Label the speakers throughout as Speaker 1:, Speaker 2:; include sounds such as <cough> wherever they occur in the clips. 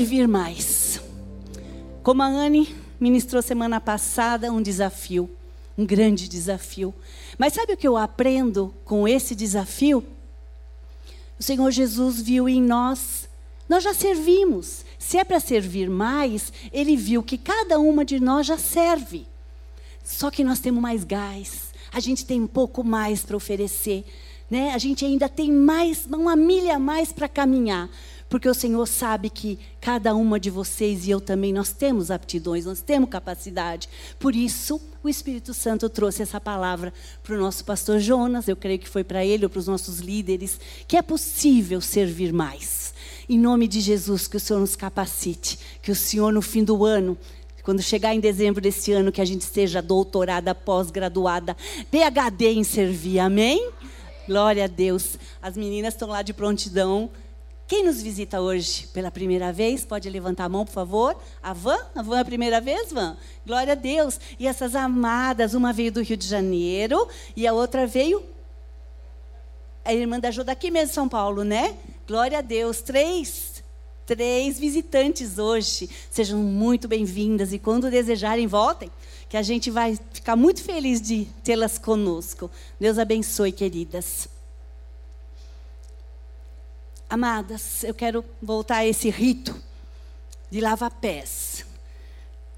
Speaker 1: Servir mais. Como a Anne ministrou semana passada, um desafio, um grande desafio. Mas sabe o que eu aprendo com esse desafio? O Senhor Jesus viu em nós, nós já servimos. Se é para servir mais, Ele viu que cada uma de nós já serve. Só que nós temos mais gás, a gente tem um pouco mais para oferecer, né? A gente ainda tem mais, uma milha a mais para caminhar porque o Senhor sabe que cada uma de vocês e eu também, nós temos aptidões, nós temos capacidade. Por isso, o Espírito Santo trouxe essa palavra para o nosso pastor Jonas, eu creio que foi para ele ou para os nossos líderes, que é possível servir mais. Em nome de Jesus, que o Senhor nos capacite, que o Senhor, no fim do ano, quando chegar em dezembro desse ano, que a gente seja doutorada, pós-graduada, PHD em servir, amém? Glória a Deus. As meninas estão lá de prontidão quem nos visita hoje pela primeira vez, pode levantar a mão, por favor. A Van? A Van é a primeira vez, Van? Glória a Deus. E essas amadas, uma veio do Rio de Janeiro e a outra veio. A irmã da Jô daqui mesmo, São Paulo, né? Glória a Deus. Três. Três visitantes hoje. Sejam muito bem-vindas e quando desejarem, voltem, que a gente vai ficar muito feliz de tê-las conosco. Deus abençoe, queridas. Amadas, eu quero voltar a esse rito de lavar pés.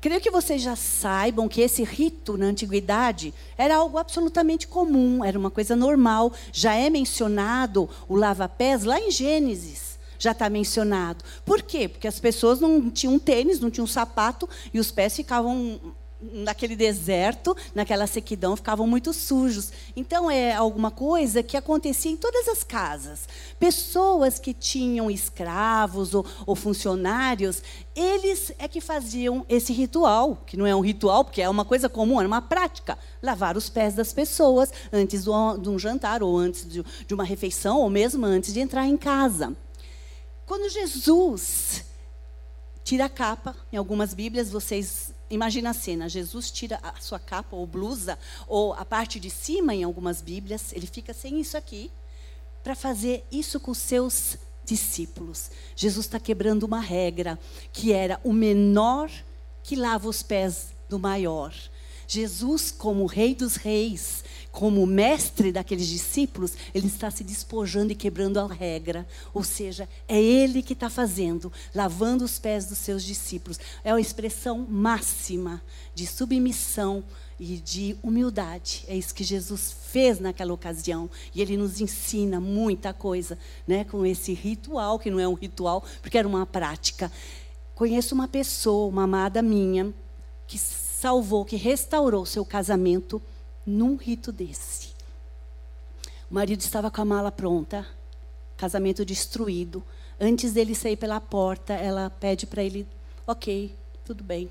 Speaker 1: Creio que vocês já saibam que esse rito na antiguidade era algo absolutamente comum, era uma coisa normal. Já é mencionado o lava-pés lá em Gênesis. Já está mencionado. Por quê? Porque as pessoas não tinham tênis, não tinham sapato e os pés ficavam naquele deserto, naquela sequidão, ficavam muito sujos. Então é alguma coisa que acontecia em todas as casas. Pessoas que tinham escravos ou, ou, funcionários, eles é que faziam esse ritual, que não é um ritual, porque é uma coisa comum, era uma prática, lavar os pés das pessoas antes do, de um jantar ou antes de, de uma refeição ou mesmo antes de entrar em casa. Quando Jesus tira a capa, em algumas Bíblias vocês Imagina a cena: Jesus tira a sua capa ou blusa, ou a parte de cima, em algumas Bíblias, ele fica sem isso aqui, para fazer isso com os seus discípulos. Jesus está quebrando uma regra, que era o menor que lava os pés do maior. Jesus, como Rei dos Reis, como mestre daqueles discípulos, ele está se despojando e quebrando a regra. Ou seja, é ele que está fazendo, lavando os pés dos seus discípulos. É a expressão máxima de submissão e de humildade. É isso que Jesus fez naquela ocasião. E ele nos ensina muita coisa né, com esse ritual, que não é um ritual, porque era uma prática. Conheço uma pessoa, uma amada minha, que salvou, que restaurou seu casamento num rito desse. O marido estava com a mala pronta, casamento destruído. Antes dele sair pela porta, ela pede para ele: Ok, tudo bem,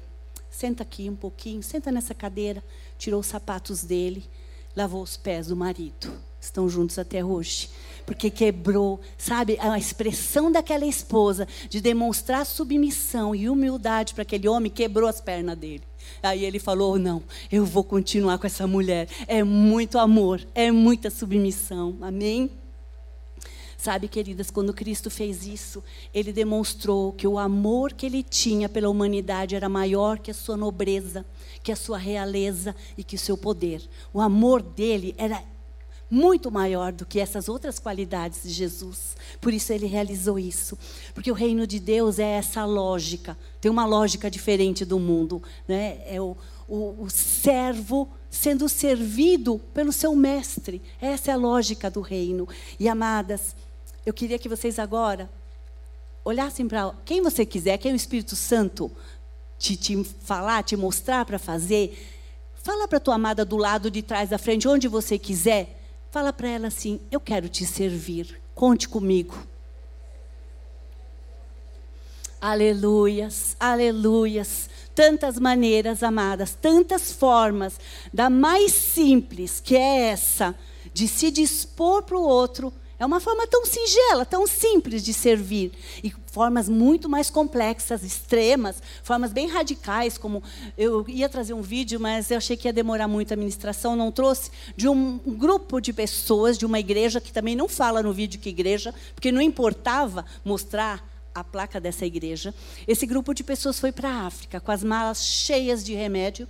Speaker 1: senta aqui um pouquinho, senta nessa cadeira. Tirou os sapatos dele, lavou os pés do marido. Estão juntos até hoje. Porque quebrou, sabe, a expressão daquela esposa de demonstrar submissão e humildade para aquele homem quebrou as pernas dele. Aí ele falou: Não, eu vou continuar com essa mulher. É muito amor, é muita submissão. Amém? Sabe, queridas, quando Cristo fez isso, ele demonstrou que o amor que ele tinha pela humanidade era maior que a sua nobreza, que a sua realeza e que o seu poder. O amor dele era muito maior do que essas outras qualidades de Jesus. Por isso ele realizou isso. Porque o reino de Deus é essa lógica, tem uma lógica diferente do mundo. Né? É o, o, o servo sendo servido pelo seu mestre. Essa é a lógica do reino. E amadas, eu queria que vocês agora olhassem para quem você quiser, quem o Espírito Santo te, te falar, te mostrar para fazer. Fala para tua amada do lado, de trás, da frente, onde você quiser. Fala para ela assim: Eu quero te servir, conte comigo. Aleluias, aleluias. Tantas maneiras, amadas, tantas formas, da mais simples, que é essa, de se dispor para o outro é uma forma tão singela, tão simples de servir. E formas muito mais complexas, extremas, formas bem radicais, como eu ia trazer um vídeo, mas eu achei que ia demorar muito a ministração, não trouxe, de um grupo de pessoas de uma igreja que também não fala no vídeo que igreja, porque não importava mostrar a placa dessa igreja. Esse grupo de pessoas foi para a África com as malas cheias de remédio,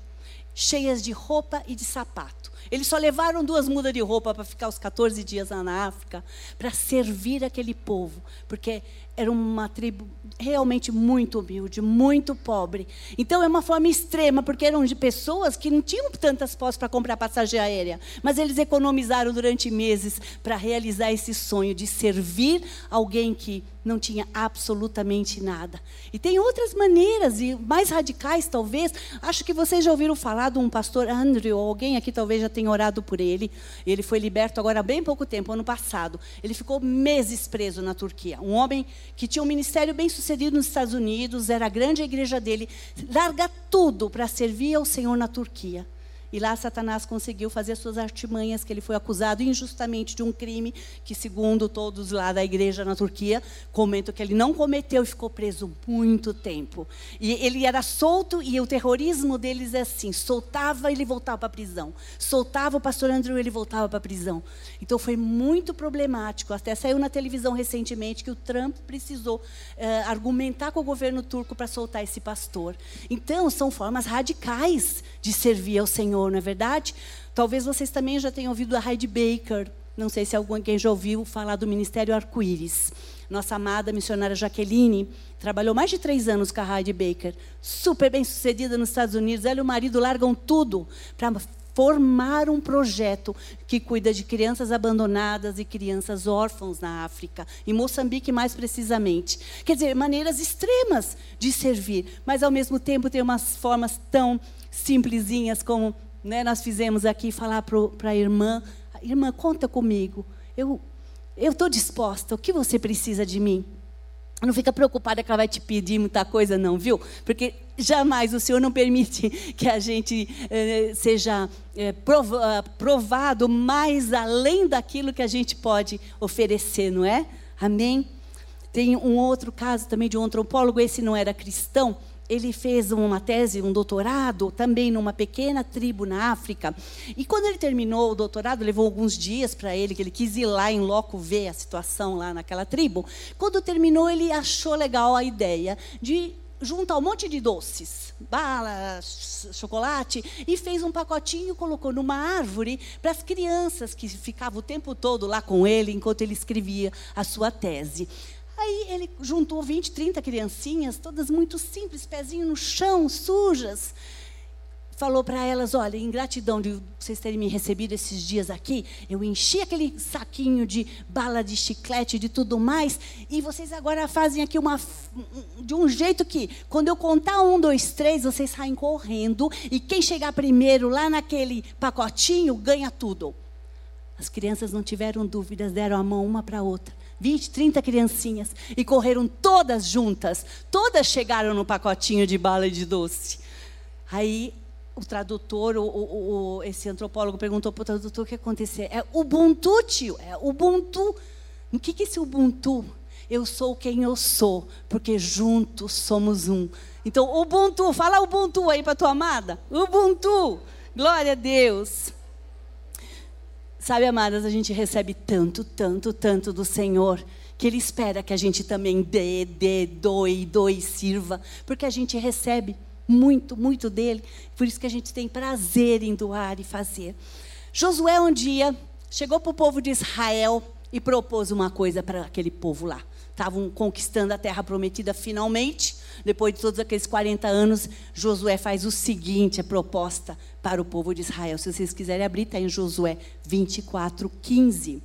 Speaker 1: cheias de roupa e de sapato. Eles só levaram duas mudas de roupa para ficar os 14 dias na África, para servir aquele povo, porque era uma tribo realmente muito humilde, muito pobre. Então é uma forma extrema, porque eram de pessoas que não tinham tantas posses para comprar passagem aérea, mas eles economizaram durante meses para realizar esse sonho de servir alguém que não tinha absolutamente nada. E tem outras maneiras, e mais radicais talvez. Acho que vocês já ouviram falar de um pastor Andrew, ou alguém aqui talvez já tenha orado por ele. Ele foi liberto agora há bem pouco tempo, ano passado. Ele ficou meses preso na Turquia. Um homem que tinha um ministério bem sucedido nos Estados Unidos, era grande a igreja dele, larga tudo para servir ao Senhor na Turquia. E lá Satanás conseguiu fazer suas artimanhas, que ele foi acusado injustamente de um crime que, segundo todos lá da igreja na Turquia, comentam que ele não cometeu e ficou preso muito tempo. E ele era solto e o terrorismo deles é assim: soltava ele voltava para a prisão, soltava o pastor Andrew ele voltava para a prisão. Então foi muito problemático. Até saiu na televisão recentemente que o Trump precisou eh, argumentar com o governo turco para soltar esse pastor. Então são formas radicais de servir ao Senhor Senhor, não é verdade? Talvez vocês também já tenham ouvido a Heidi Baker. Não sei se alguém já ouviu falar do Ministério Arco-Íris. Nossa amada missionária Jaqueline trabalhou mais de três anos com a Heidi Baker. Super bem sucedida nos Estados Unidos. Ela e o marido largam tudo para formar um projeto que cuida de crianças abandonadas e crianças órfãos na África, em Moçambique mais precisamente. Quer dizer, maneiras extremas de servir, mas ao mesmo tempo tem umas formas tão simplesinhas como né, nós fizemos aqui, falar para a irmã, irmã, conta comigo, eu estou disposta, o que você precisa de mim? Não fica preocupada que ela vai te pedir muita coisa, não, viu? Porque jamais o Senhor não permite <laughs> que a gente eh, seja eh, prova, provado mais além daquilo que a gente pode oferecer, não é? Amém? Tem um outro caso também de um antropólogo, esse não era cristão, ele fez uma tese, um doutorado, também numa pequena tribo na África. E quando ele terminou o doutorado, levou alguns dias para ele, que ele quis ir lá em loco ver a situação lá naquela tribo. Quando terminou, ele achou legal a ideia de juntar um monte de doces, bala, chocolate, e fez um pacotinho, colocou numa árvore para as crianças que ficavam o tempo todo lá com ele enquanto ele escrevia a sua tese. Aí ele juntou 20, 30 criancinhas, todas muito simples, pezinho no chão, sujas. Falou para elas: olha, em gratidão de vocês terem me recebido esses dias aqui, eu enchi aquele saquinho de bala de chiclete, de tudo mais, e vocês agora fazem aqui uma. de um jeito que, quando eu contar um, dois, três, vocês saem correndo, e quem chegar primeiro lá naquele pacotinho ganha tudo. As crianças não tiveram dúvidas, deram a mão uma para a outra. 20, 30 criancinhas e correram todas juntas. Todas chegaram no pacotinho de bala de doce. Aí o tradutor, o, o, o, esse antropólogo perguntou para o tradutor o que aconteceu. É Ubuntu, tio, é Ubuntu. O que, que é esse Ubuntu? Eu sou quem eu sou, porque juntos somos um. Então, Ubuntu, fala Ubuntu aí para tua amada. Ubuntu, glória a Deus. Sabe, amadas, a gente recebe tanto, tanto, tanto do Senhor, que Ele espera que a gente também dê, dê, doe, doe, sirva, porque a gente recebe muito, muito dele, por isso que a gente tem prazer em doar e fazer. Josué um dia chegou para o povo de Israel e propôs uma coisa para aquele povo lá. Estavam conquistando a terra prometida finalmente, depois de todos aqueles 40 anos, Josué faz o seguinte, a proposta para o povo de Israel. Se vocês quiserem abrir, está em Josué 24, 15.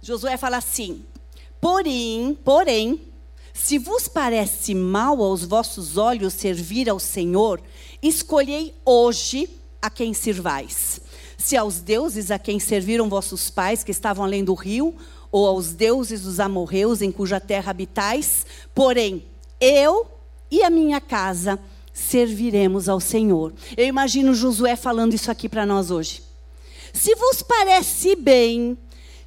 Speaker 1: Josué fala assim: Porém, porém, se vos parece mal aos vossos olhos servir ao Senhor, escolhei hoje a quem sirvais se aos deuses a quem serviram vossos pais, que estavam além do rio, ou aos deuses dos amorreus em cuja terra habitais, porém, eu e a minha casa serviremos ao Senhor. Eu imagino Josué falando isso aqui para nós hoje. Se vos parece bem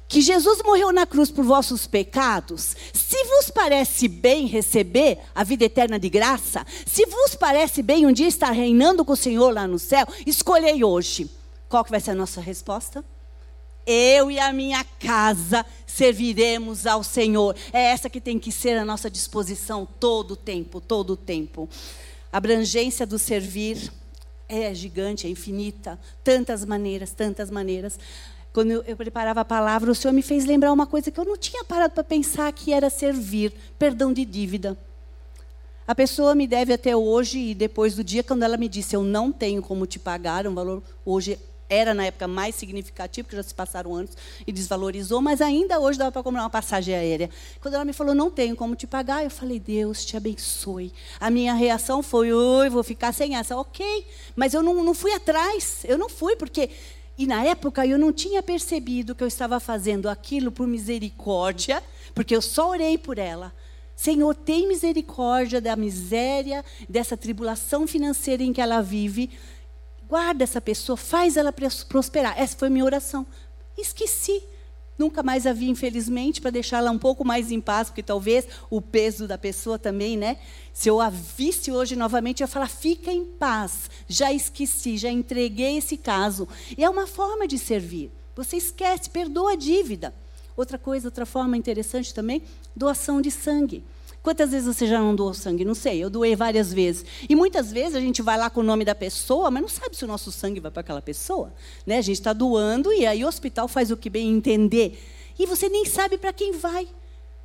Speaker 1: que Jesus morreu na cruz por vossos pecados, se vos parece bem receber a vida eterna de graça, se vos parece bem um dia estar reinando com o Senhor lá no céu, escolhei hoje Qual que vai ser a nossa resposta? Eu e a minha casa serviremos ao Senhor. É essa que tem que ser a nossa disposição todo o tempo, todo o tempo. A abrangência do servir é gigante, é infinita, tantas maneiras, tantas maneiras. Quando eu, preparava a palavra, o Senhor me fez lembrar uma coisa que eu não tinha parado para pensar, que era servir, perdão de dívida. A pessoa me deve até hoje, e depois do dia quando ela me disse, eu não tenho como te pagar, um valor hoje era na época mais significativo, porque já se passaram anos e desvalorizou, mas ainda hoje dava para comprar uma passagem aérea. Quando ela me falou, não tenho como te pagar, eu falei, Deus te abençoe. A minha reação foi, oi, vou ficar sem essa. Ok, mas eu não, não fui atrás, eu não fui, porque. E na época eu não tinha percebido que eu estava fazendo aquilo por misericórdia, porque eu só orei por ela. Senhor, tem misericórdia da miséria, dessa tribulação financeira em que ela vive Guarda essa pessoa, faz ela prosperar. Essa foi minha oração. Esqueci. Nunca mais a vi, infelizmente, para deixá-la um pouco mais em paz, porque talvez o peso da pessoa também, né? Se eu a visse hoje novamente, eu ia falar: fica em paz. Já esqueci, já entreguei esse caso. E é uma forma de servir. Você esquece, perdoa a dívida. Outra coisa, outra forma interessante também, doação de sangue. Quantas vezes você já não doou sangue? Não sei, eu doei várias vezes. E muitas vezes a gente vai lá com o nome da pessoa, mas não sabe se o nosso sangue vai para aquela pessoa. Né? A gente está doando e aí o hospital faz o que bem entender. E você nem sabe para quem vai.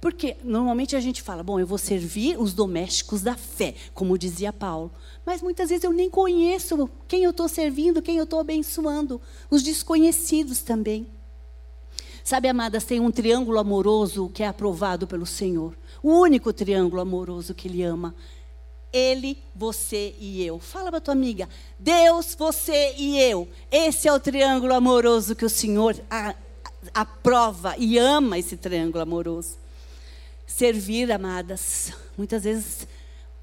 Speaker 1: Porque normalmente a gente fala, bom, eu vou servir os domésticos da fé, como dizia Paulo. Mas muitas vezes eu nem conheço quem eu estou servindo, quem eu estou abençoando. Os desconhecidos também. Sabe, amadas, tem um triângulo amoroso que é aprovado pelo Senhor. O único triângulo amoroso que Ele ama. Ele, você e eu. Fala para tua amiga. Deus, você e eu. Esse é o triângulo amoroso que o Senhor aprova e ama esse triângulo amoroso. Servir, amadas. Muitas vezes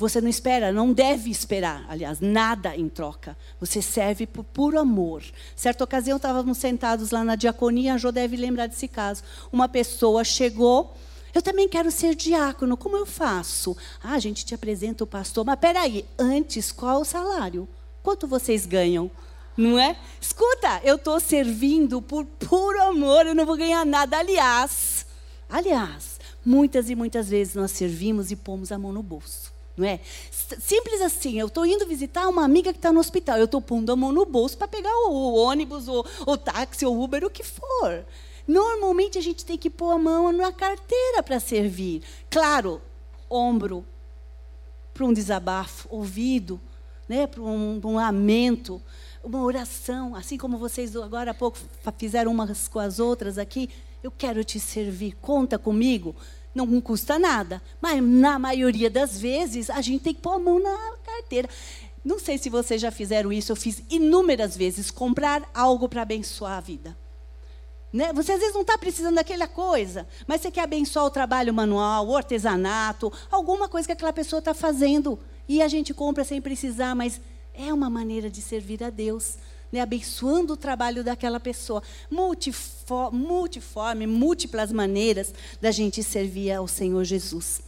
Speaker 1: você não espera, não deve esperar, aliás, nada em troca. Você serve por puro amor. Certa ocasião, estávamos sentados lá na diaconia, a Jo deve lembrar desse caso. Uma pessoa chegou eu também quero ser diácono, como eu faço? Ah, a gente te apresenta o pastor, mas peraí, antes, qual o salário? Quanto vocês ganham? Não é? Escuta, eu estou servindo por puro amor, eu não vou ganhar nada. Aliás, aliás, muitas e muitas vezes nós servimos e pomos a mão no bolso. Não é? Simples assim, eu estou indo visitar uma amiga que está no hospital, eu estou pondo a mão no bolso para pegar o, ônibus, o táxi, o Uber, o que for. Normalmente a gente tem que pôr a mão na carteira para servir. Claro, ombro para um desabafo, ouvido né, para um, um lamento, uma oração, assim como vocês agora há pouco fizeram umas com as outras aqui. Eu quero te servir, conta comigo. Não custa nada, mas na maioria das vezes a gente tem que pôr a mão na carteira. Não sei se vocês já fizeram isso, eu fiz inúmeras vezes comprar algo para abençoar a vida. Né? Você às vezes não está precisando daquela coisa, mas você quer abençoar o trabalho manual, o artesanato, alguma coisa que aquela pessoa está fazendo. E a gente compra sem precisar, mas é uma maneira de servir a Deus, né? abençoando o trabalho daquela pessoa. Multiforme, multiforme, múltiplas maneiras da gente servir ao Senhor Jesus.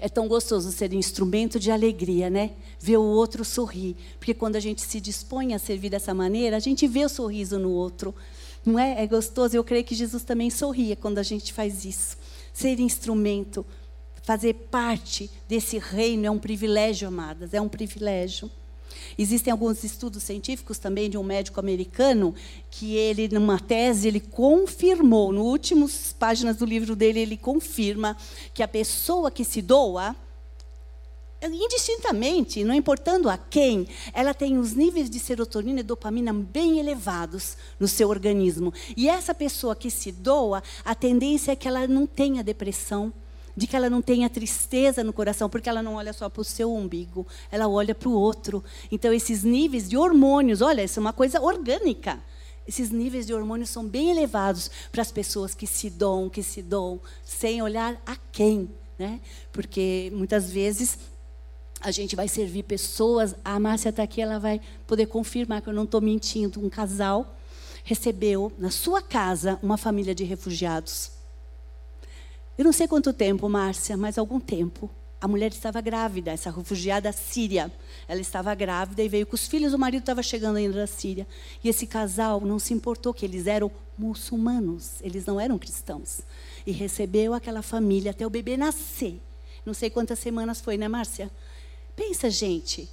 Speaker 1: É tão gostoso ser instrumento de alegria, né? Ver o outro sorrir. Porque quando a gente se dispõe a servir dessa maneira, a gente vê o sorriso no outro. Não é? É gostoso. Eu creio que Jesus também sorria quando a gente faz isso. Ser instrumento, fazer parte desse reino é um privilégio, amadas, é um privilégio. Existem alguns estudos científicos também de um médico americano que ele, numa tese, ele confirmou, no últimas páginas do livro dele, ele confirma que a pessoa que se doa, indistintamente, não importando a quem, ela tem os níveis de serotonina e dopamina bem elevados no seu organismo. E essa pessoa que se doa, a tendência é que ela não tenha depressão, de que ela não tenha tristeza no coração, porque ela não olha só para o seu umbigo, ela olha para o outro. Então, esses níveis de hormônios, olha, isso é uma coisa orgânica. Esses níveis de hormônios são bem elevados para as pessoas que se doam, que se doam, sem olhar a quem. Né? Porque muitas vezes a gente vai servir pessoas. A Márcia está aqui, ela vai poder confirmar que eu não estou mentindo. Um casal recebeu na sua casa uma família de refugiados. Eu não sei quanto tempo, Márcia, mas algum tempo. a mulher estava grávida, essa refugiada síria. Ela estava grávida e veio com os filhos, o marido estava chegando ainda da Síria. E esse casal não se importou que eles eram muçulmanos, eles não eram cristãos. E recebeu aquela família até o bebê nascer. Não sei quantas semanas foi, né, Márcia? Pensa, gente,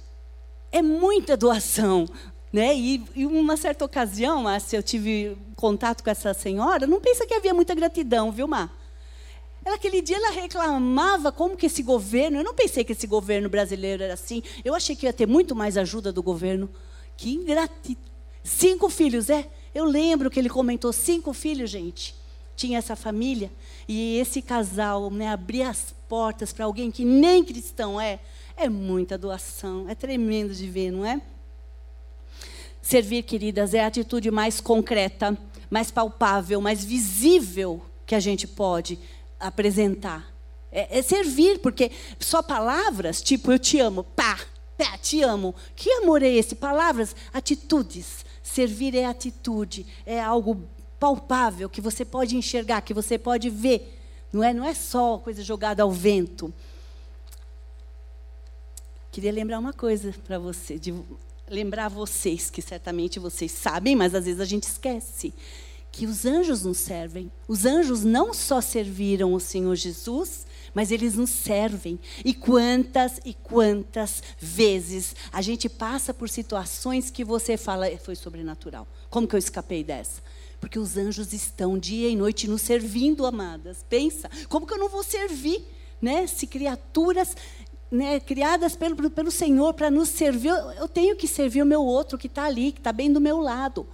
Speaker 1: é muita doação. Né? E, em uma certa ocasião, Márcia, eu tive contato com essa senhora, não pensa que havia muita gratidão, viu, Mar? Ela, aquele dia ela reclamava como que esse governo, eu não pensei que esse governo brasileiro era assim, eu achei que ia ter muito mais ajuda do governo. Que ingratidão. Cinco filhos, é? Eu lembro que ele comentou cinco filhos, gente. Tinha essa família. E esse casal né, abrir as portas para alguém que nem cristão é, é muita doação. É tremendo de ver, não é? Servir, queridas, é a atitude mais concreta, mais palpável, mais visível que a gente pode apresentar. É, é, servir, porque só palavras, tipo eu te amo, pá, pá, te amo. Que amor é esse? Palavras, atitudes. Servir é atitude, é algo palpável que você pode enxergar, que você pode ver. Não é, não é só coisa jogada ao vento. Queria lembrar uma coisa para você, de lembrar vocês, que certamente vocês sabem, mas às vezes a gente esquece que os anjos nos servem. Os anjos não só serviram o Senhor Jesus, mas eles nos servem. E quantas e quantas vezes a gente passa por situações que você fala, é, foi sobrenatural. Como que eu escapei dessa? Porque os anjos estão dia e noite nos servindo, amadas. Pensa, como que eu não vou servir? Né? Se criaturas né, criadas pelo, pelo Senhor para nos servir, eu, tenho que servir o meu outro que está ali, que está bem do meu lado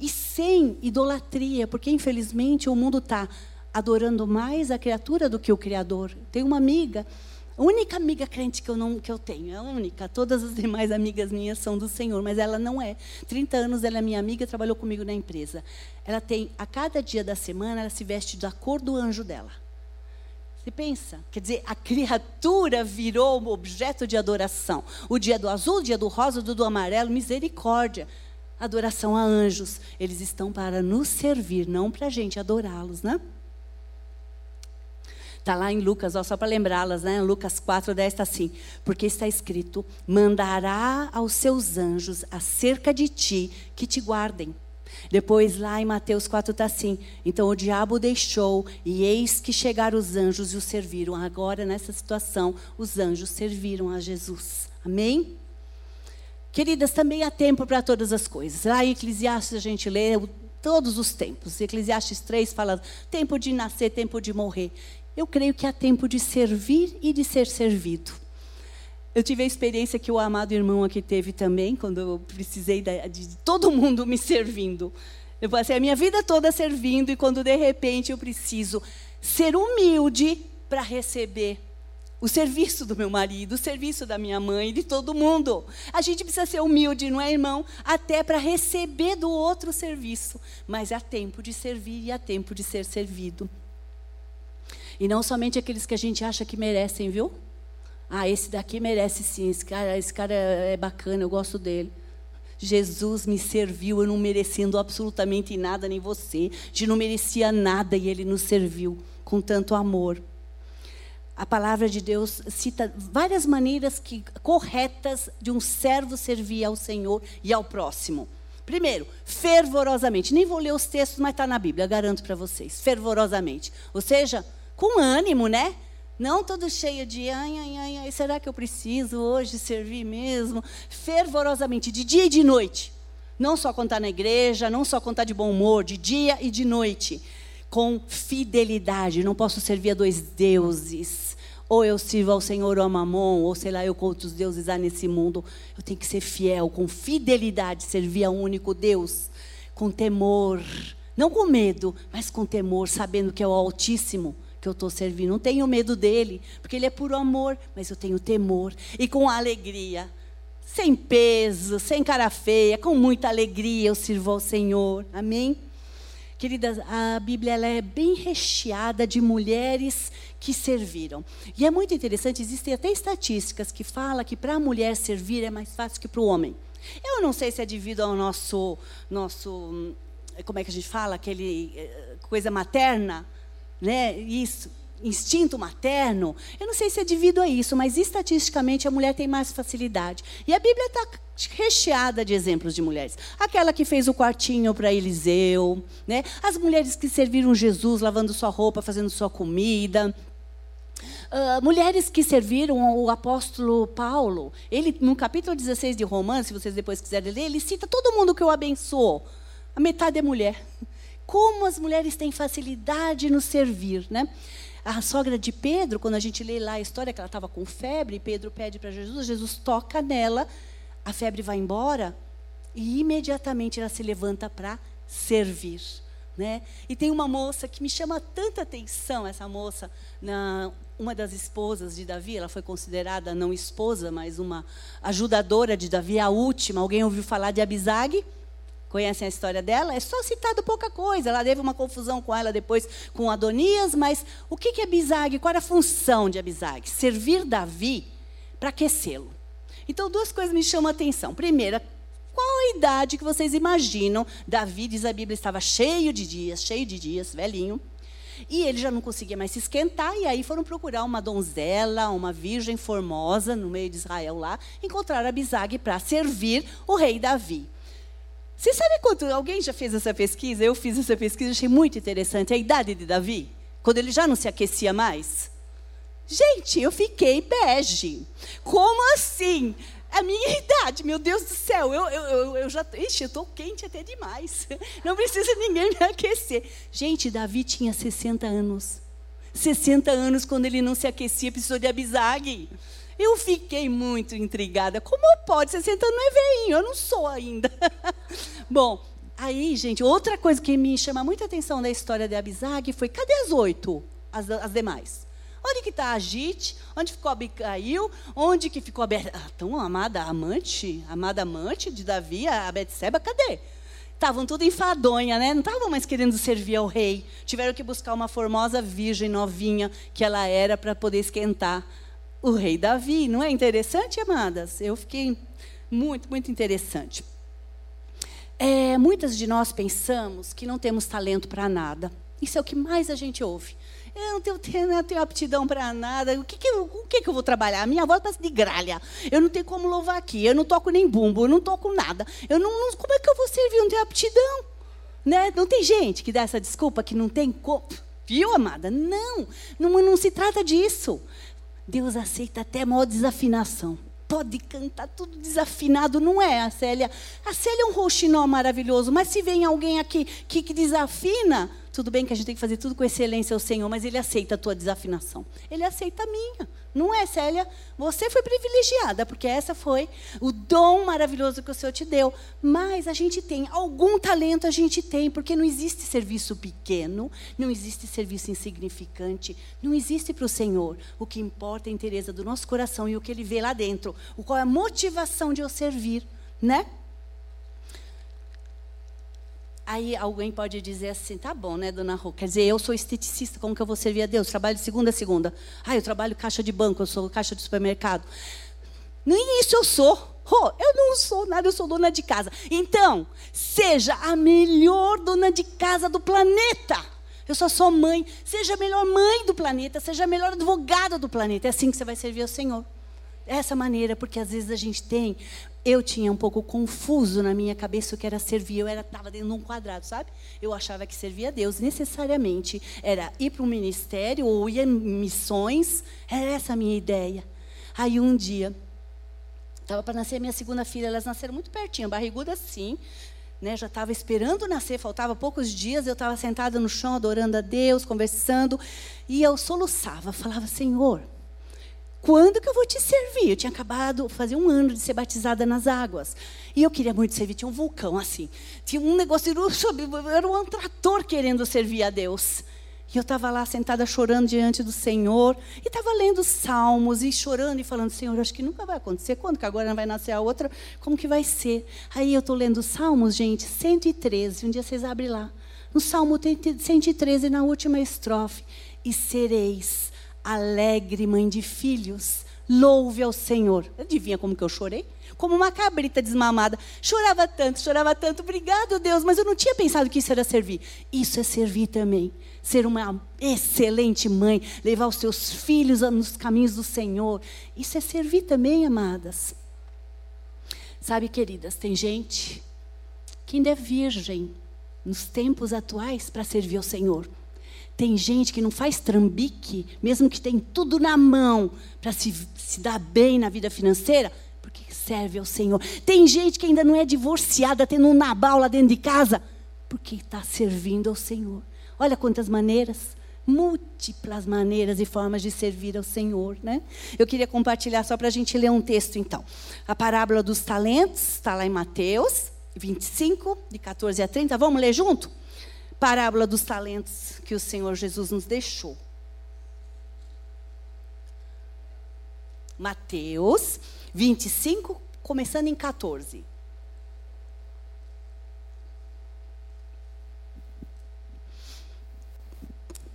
Speaker 1: e sem idolatria, porque infelizmente o mundo está adorando mais a criatura do que o Criador. Tem uma amiga, a única amiga crente que eu, não, que eu tenho, é a única. Todas as demais amigas minhas são do Senhor, mas ela não é. 30 anos ela é minha amiga, trabalhou comigo na empresa. Ela tem, a cada dia da semana, ela se veste da cor do anjo dela. Você pensa? Quer dizer, a criatura virou um objeto de adoração. O dia do azul, o dia do rosa, o dia do amarelo, misericórdia adoração a anjos. Eles estão para nos servir, não para a gente adorá-los, né? Está lá em Lucas, ó, só para lembrá-las, né? Lucas 4, 10 está assim: Porque está escrito: Mandará aos seus anjos acerca de ti que te guardem. Depois, lá em Mateus 4 está assim: Então o diabo deixou, e eis que chegaram os anjos e o serviram. Agora, nessa situação, os anjos serviram a Jesus. Amém? Queridas, também há tempo para todas as coisas. Lá em Eclesiastes a gente lê todos os tempos. Eclesiastes 3 fala tempo de nascer, tempo de morrer. Eu creio que há tempo de servir e de ser servido. Eu tive a experiência que o amado irmão aqui teve também, quando eu precisei de, todo mundo me servindo. Eu passei a minha vida toda servindo e quando de repente eu preciso ser humilde para receber o serviço do meu marido, o serviço da minha mãe, de todo mundo. A gente precisa ser humilde, não é, irmão? Até para receber do outro serviço. Mas há tempo de servir e há tempo de ser servido. E não somente aqueles que a gente acha que merecem, viu? Ah, esse daqui merece sim, esse cara, esse cara é bacana, eu gosto dele. Jesus me serviu, eu não merecendo absolutamente nada, nem você. Gente não merecia nada e ele nos serviu com tanto amor a palavra de Deus cita várias maneiras que, corretas de um servo servir ao Senhor e ao próximo. Primeiro, fervorosamente. Nem vou ler os textos, mas está na Bíblia, garanto para vocês. Fervorosamente. Ou seja, com ânimo, né? Não todo cheio de, ai, ai, ai, ai, será que eu preciso hoje servir mesmo? Fervorosamente, de dia e de noite. Não só contar na igreja, não só contar de bom humor, de dia e de noite com fidelidade. Não posso servir a dois deuses. Ou eu sirvo ao Senhor ou a Mamon, ou sei lá eu quantos deuses há nesse mundo. Eu tenho que ser fiel, com fidelidade, servir a um único Deus, com temor. Não com medo, mas com temor, sabendo que é o Altíssimo que eu estou servindo. Não tenho medo dele, porque ele é puro amor, mas eu tenho temor. E com alegria, sem peso, sem cara feia, com muita alegria eu sirvo ao Senhor. Amém? Queridas, a Bíblia ela é bem recheada de mulheres que serviram. E é muito interessante, existem até estatísticas que falam que para a mulher servir é mais fácil que para o homem. Eu não sei se é devido ao nosso, nosso como é que a gente fala, aquele eh, coisa materna, né? Isso. instinto materno. Eu não sei se é devido a isso, mas estatisticamente a mulher tem mais facilidade. E a Bíblia está recheada de exemplos de mulheres. Aquela que fez o quartinho para Eliseu, né? as mulheres que serviram Jesus lavando sua roupa, fazendo sua comida. Uh, mulheres que serviram o apóstolo Paulo, ele no capítulo 16 de Romanos, se vocês depois quiserem ler, ele cita todo mundo que o abençoou. A metade é mulher. Como as mulheres têm facilidade no servir, né? A sogra de Pedro, quando a gente lê lá a história que ela estava com febre, Pedro pede para Jesus, Jesus toca nela, a febre vai embora e imediatamente ela se levanta para servir. Né? E tem uma moça que me chama tanta atenção, essa moça, na, uma das esposas de Davi, ela foi considerada não esposa, mas uma ajudadora de Davi, a última. Alguém ouviu falar de Abisag? Conhecem a história dela? É só citado pouca coisa. Ela teve uma confusão com ela depois com Adonias, mas o que é Abisag? Qual era a função de Abisag? Servir Davi para aquecê-lo. Então, duas coisas me chamam a atenção. Primeira, qual a idade que vocês imaginam? Davi, diz a Bíblia, estava cheio de dias, cheio de dias, velhinho. E ele já não conseguia mais se esquentar, e aí foram procurar uma donzela, uma virgem formosa no meio de Israel lá, encontraram Abisag para servir o rei Davi. Você sabe quanto? Alguém já fez essa pesquisa? Eu fiz essa pesquisa, achei muito interessante. A idade de Davi, quando ele já não se aquecia mais. Gente, eu fiquei bege. Como assim? A minha <laughs> idade, meu Deus do céu, eu, eu, eu, eu já. Estou quente até demais. <laughs> Não precisa ninguém me aquecer. Gente, Davi tinha 60 anos. 60 anos quando ele não se aquecia, precisou de abisague. Eu fiquei muito intrigada. Como pode? 60 anos não é veinho, eu não sou ainda. <laughs> Bom, aí, gente, outra coisa que me chama muita atenção da história de Abisag foi: cadê as oito, as, as demais? Onde que está a Agite? Onde ficou Abicail? Onde que ficou a Ber... ah, tão amada amante, amada amante de Davi, a Betseba? Cadê? Estavam tudo enfadonha, né? Não estavam mais querendo servir ao rei. Tiveram que buscar uma formosa virgem novinha que ela era para poder esquentar o rei Davi. Não é interessante, amadas? Eu fiquei muito, muito interessante. É, muitas de nós pensamos que não temos talento para nada. Isso é o que mais a gente ouve. Eu não tenho, não tenho aptidão para nada. O que, que, eu, o que, que eu vou trabalhar? A minha voz parece de gralha. Eu não tenho como louvar aqui. Eu não toco nem bumbo. Eu não toco nada. Eu não, não como é que eu vou servir? Eu não tenho aptidão. Né? Não tem gente que dá essa desculpa que não tem como. Viu, amada? Não, não, não se trata disso. Deus aceita até maior desafinação. Pode cantar tudo desafinado, não é, a Célia? A Célia é um rouxinol maravilhoso, mas se vem alguém aqui que, que desafina, tudo bem que a gente tem que fazer tudo com excelência ao Senhor, mas Ele aceita a tua desafinação. Ele aceita a minha. Não é, Célia? Você foi privilegiada, porque essa foi o dom maravilhoso que o Senhor te deu. Mas a gente tem, algum talento a gente tem, porque não existe serviço pequeno, não existe serviço insignificante, não existe para o Senhor. O que importa é a interesse do nosso coração e o que Ele vê lá dentro. Qual é a motivação de eu servir, né? Aí alguém pode dizer assim, tá bom, né, dona Rô? Quer dizer, eu sou esteticista, como que eu vou servir a Deus? Trabalho de segunda a segunda. Ah, eu trabalho caixa de banco, eu sou caixa de supermercado. Nem isso eu sou. Rô, eu não sou nada, eu sou dona de casa. Então, seja a melhor dona de casa do planeta. Eu só sou mãe. Seja a melhor mãe do planeta, seja a melhor advogada do planeta. É assim que você vai servir ao Senhor. Dessa maneira, porque às vezes a gente tem eu tinha um pouco confuso na minha cabeça o que era servir. Eu estava dentro de um quadrado, sabe? Eu achava que servir a Deus necessariamente era ir para um ministério ou ir em missões. Era essa a minha ideia. Aí um dia, estava para nascer minha segunda filha, elas nasceram muito pertinho, barriguda assim. Né, já estava esperando nascer, faltava poucos dias, eu estava sentada no chão, adorando a Deus, conversando, e eu soluçava, falava, Senhor, quando que eu vou te servir? Eu tinha acabado fazer um ano de ser batizada nas águas. E eu queria muito servir. Tinha um vulcão assim. Tinha um negócio, era um trator querendo servir a Deus. E eu estava lá sentada chorando diante do Senhor. E estava lendo salmos e chorando e falando: Senhor, acho que nunca vai acontecer. Quando que agora não vai nascer a outra? Como que vai ser? Aí eu estou lendo salmos, gente, 113. Um dia vocês abrem lá. No salmo 113, na última estrofe. E sereis alegre mãe de filhos, louve ao Senhor. Adivinha como que eu chorei? como uma cabrita desmamada. Chorava tanto, chorava tanto. Obrigado, Deus, mas eu não tinha pensado que isso era servir. Isso é servir também. Ser uma excelente mãe, levar os seus filhos nos caminhos do Senhor. Isso é servir também, amadas. Sabe, queridas, tem gente que ainda é virgem nos tempos atuais para servir ao Senhor. Tem gente que não faz trambique, mesmo que tem tudo na mão para se, se dar bem na vida financeira, porque serve ao Senhor. Tem gente que ainda não é divorciada, tendo um nabal lá dentro de casa, porque está servindo ao Senhor. Olha quantas maneiras, múltiplas maneiras e formas de servir ao Senhor, né? Eu queria compartilhar só para a gente ler um texto, então. A parábola dos talentos está lá em Mateus 25, de 14 a 30. Vamos ler junto? Parábola dos talentos que o Senhor Jesus nos deixou. Mateus 25, começando em 14.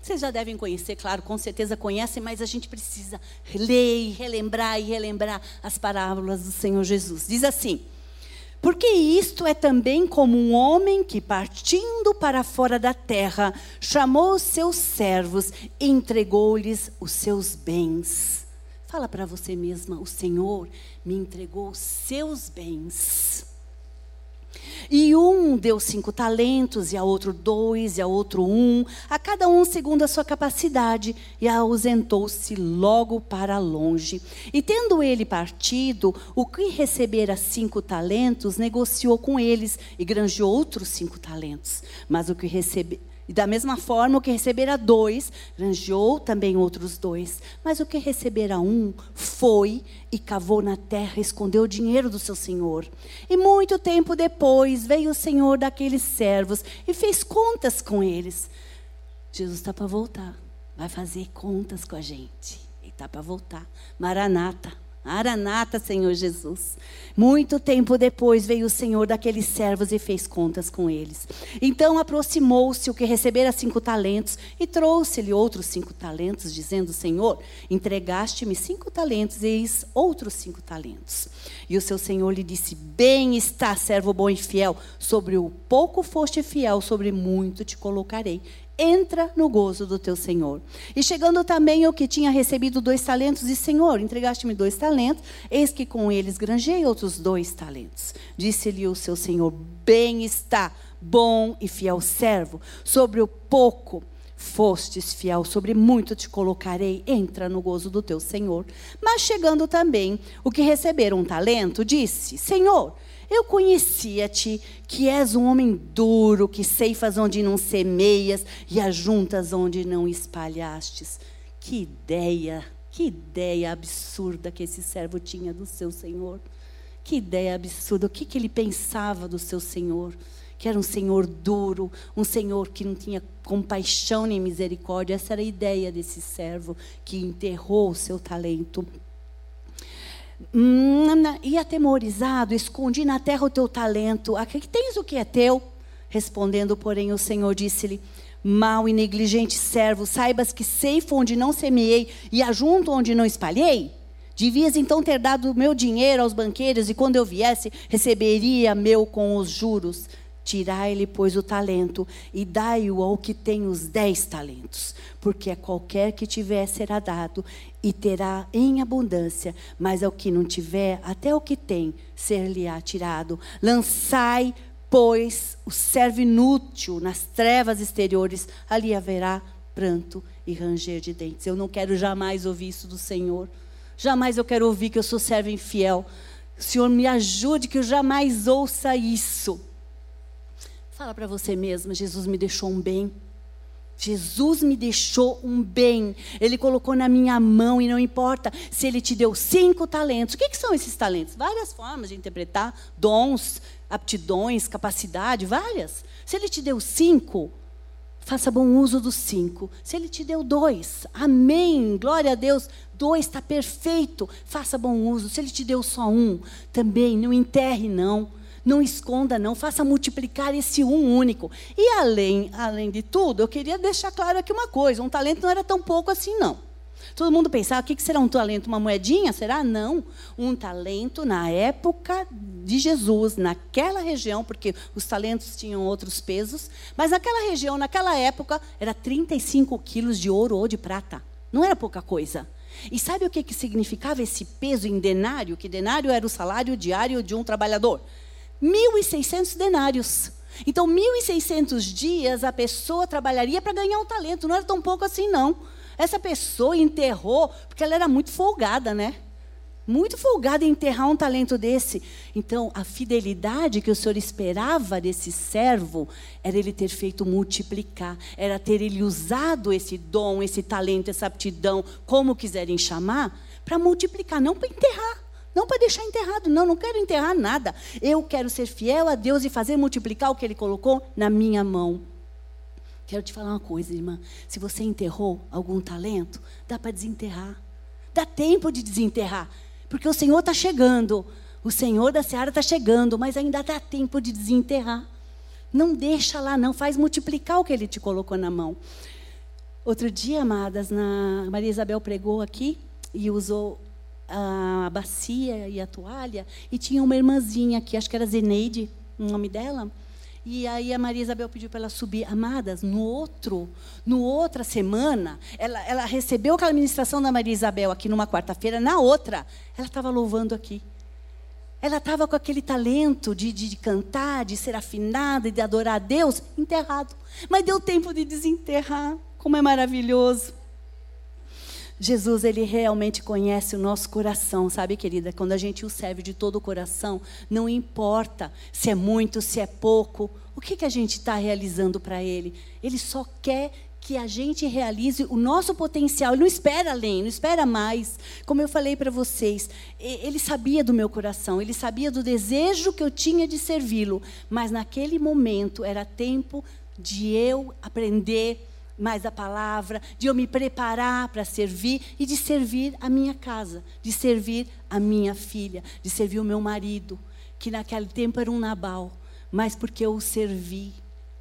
Speaker 1: Vocês já devem conhecer, claro, com certeza conhecem, mas a gente precisa ler, relembrar e relembrar as parábolas do Senhor Jesus. Diz assim: porque isto é também como um homem que, partindo para fora da terra, chamou os seus servos e entregou-lhes os seus bens. Fala para você mesma: o Senhor me entregou os seus bens. E um deu cinco talentos, e a outro dois, e a outro um, a cada um segundo a sua capacidade, e ausentou-se logo para longe. E tendo ele partido, o que recebera cinco talentos, negociou com eles, e granjeou outros cinco talentos. Mas o que recebeu e da mesma forma, o que recebera dois, granjeou também outros dois. Mas o que recebera um, foi e cavou na terra, escondeu o dinheiro do seu senhor. E muito tempo depois, veio o senhor daqueles servos e fez contas com eles. Jesus está para voltar, vai fazer contas com a gente. Ele está para voltar. Maranata. Aranata, Senhor Jesus. Muito tempo depois veio o Senhor daqueles servos e fez contas com eles. Então aproximou-se o que recebera cinco talentos e trouxe-lhe outros cinco talentos, dizendo: Senhor, entregaste-me cinco talentos, eis outros cinco talentos. E o seu Senhor lhe disse: Bem está, servo bom e fiel, sobre o pouco foste fiel, sobre muito te colocarei entra no gozo do teu Senhor. E chegando também o que tinha recebido dois talentos, disse: Senhor, entregaste-me dois talentos, eis que com eles granjei outros dois talentos. Disse-lhe o seu Senhor: Bem está, bom e fiel servo, sobre o pouco fostes fiel, sobre muito te colocarei, entra no gozo do teu Senhor. Mas chegando também o que receberam um talento, disse: Senhor, eu conhecia-te, que és um homem duro, que ceifas onde não semeias e ajuntas onde não espalhastes. Que ideia, que ideia absurda que esse servo tinha do seu Senhor. Que ideia absurda. O que, que ele pensava do seu Senhor? Que era um Senhor duro, um Senhor que não tinha compaixão nem misericórdia. Essa era a ideia desse servo que enterrou o seu talento. Hum, e atemorizado, escondi na terra o teu talento. Aqui tens o que é teu? Respondendo, porém, o Senhor disse-lhe: Mal e negligente servo, saibas que ceifo onde não semeei e ajunto onde não espalhei? Devias então ter dado o meu dinheiro aos banqueiros, e quando eu viesse, receberia meu com os juros. Tirai-lhe, pois, o talento e dai-o ao que tem os dez talentos, porque a qualquer que tiver será dado e terá em abundância, mas ao que não tiver, até o que tem, ser-lhe-á tirado. Lançai, pois, o servo inútil nas trevas exteriores, ali haverá pranto e ranger de dentes. Eu não quero jamais ouvir isso do Senhor. Jamais eu quero ouvir que eu sou servo infiel. Senhor me ajude que eu jamais ouça isso. Fala para você mesma, Jesus me deixou um bem. Jesus me deixou um bem. Ele colocou na minha mão e não importa se ele te deu cinco talentos. O que, que são esses talentos? Várias formas de interpretar, dons, aptidões, capacidade, várias. Se ele te deu cinco, faça bom uso dos cinco. Se ele te deu dois, amém, glória a Deus, dois está perfeito, faça bom uso. Se ele te deu só um, também não enterre não. Não esconda, não. Faça multiplicar esse um único. E além, além de tudo, eu queria deixar claro aqui uma coisa: um talento não era tão pouco assim, não. Todo mundo pensava, o que será um talento? Uma moedinha? Será? Não. Um talento na época de Jesus, naquela região, porque os talentos tinham outros pesos, mas naquela região, naquela época, era 35 quilos de ouro ou de prata. Não era pouca coisa. E sabe o que, significava esse peso em denário? Que denário era o salário diário de um trabalhador? 1.600 denários. Então, 1.600 dias a pessoa trabalharia para ganhar um talento. Não era tão pouco assim, não. Essa pessoa enterrou, porque ela era muito folgada, né? Muito folgada em enterrar um talento desse. Então, a fidelidade que o Senhor esperava desse servo era ele ter feito multiplicar, era ter ele usado esse dom, esse talento, essa aptidão, como quiserem chamar, para multiplicar, não para enterrar. Não para deixar enterrado, não, não quero enterrar nada. Eu quero ser fiel a Deus e fazer multiplicar o que Ele colocou na minha mão. Quero te falar uma coisa, irmã. Se você enterrou algum talento, dá para desenterrar. Dá tempo de desenterrar. Porque o Senhor está chegando. O Senhor da Seara está chegando, mas ainda dá tempo de desenterrar. Não deixa lá, não. Faz multiplicar o que Ele te colocou na mão. Outro dia, amadas, na... Maria Isabel pregou aqui e usou a bacia e a toalha, e tinha uma irmãzinha aqui, acho que era Zeneide, o nome dela. E aí a Maria Isabel pediu para ela subir. Amadas, no outro, no outra semana, ela, ela recebeu aquela ministração da Maria Isabel aqui numa quarta-feira. Na outra, ela estava louvando aqui. Ela estava com aquele talento de, de, de, cantar, de ser afinada, de adorar a Deus, enterrado. Mas deu tempo de desenterrar. Como é maravilhoso. Jesus, ele realmente conhece o nosso coração, sabe, querida? Quando a gente o serve de todo o coração, não importa se é muito, se é pouco, o que, que a gente está realizando para ele? Ele só quer que a gente realize o nosso potencial. Ele não espera além, não espera mais. Como eu falei para vocês, ele sabia do meu coração, ele sabia do desejo que eu tinha de servi-lo, mas naquele momento era tempo de eu aprender mais a palavra, de eu me preparar para servir e de servir a minha casa, de servir a minha filha, de servir o meu marido, que naquele tempo era um Nabal, mas porque eu o servi.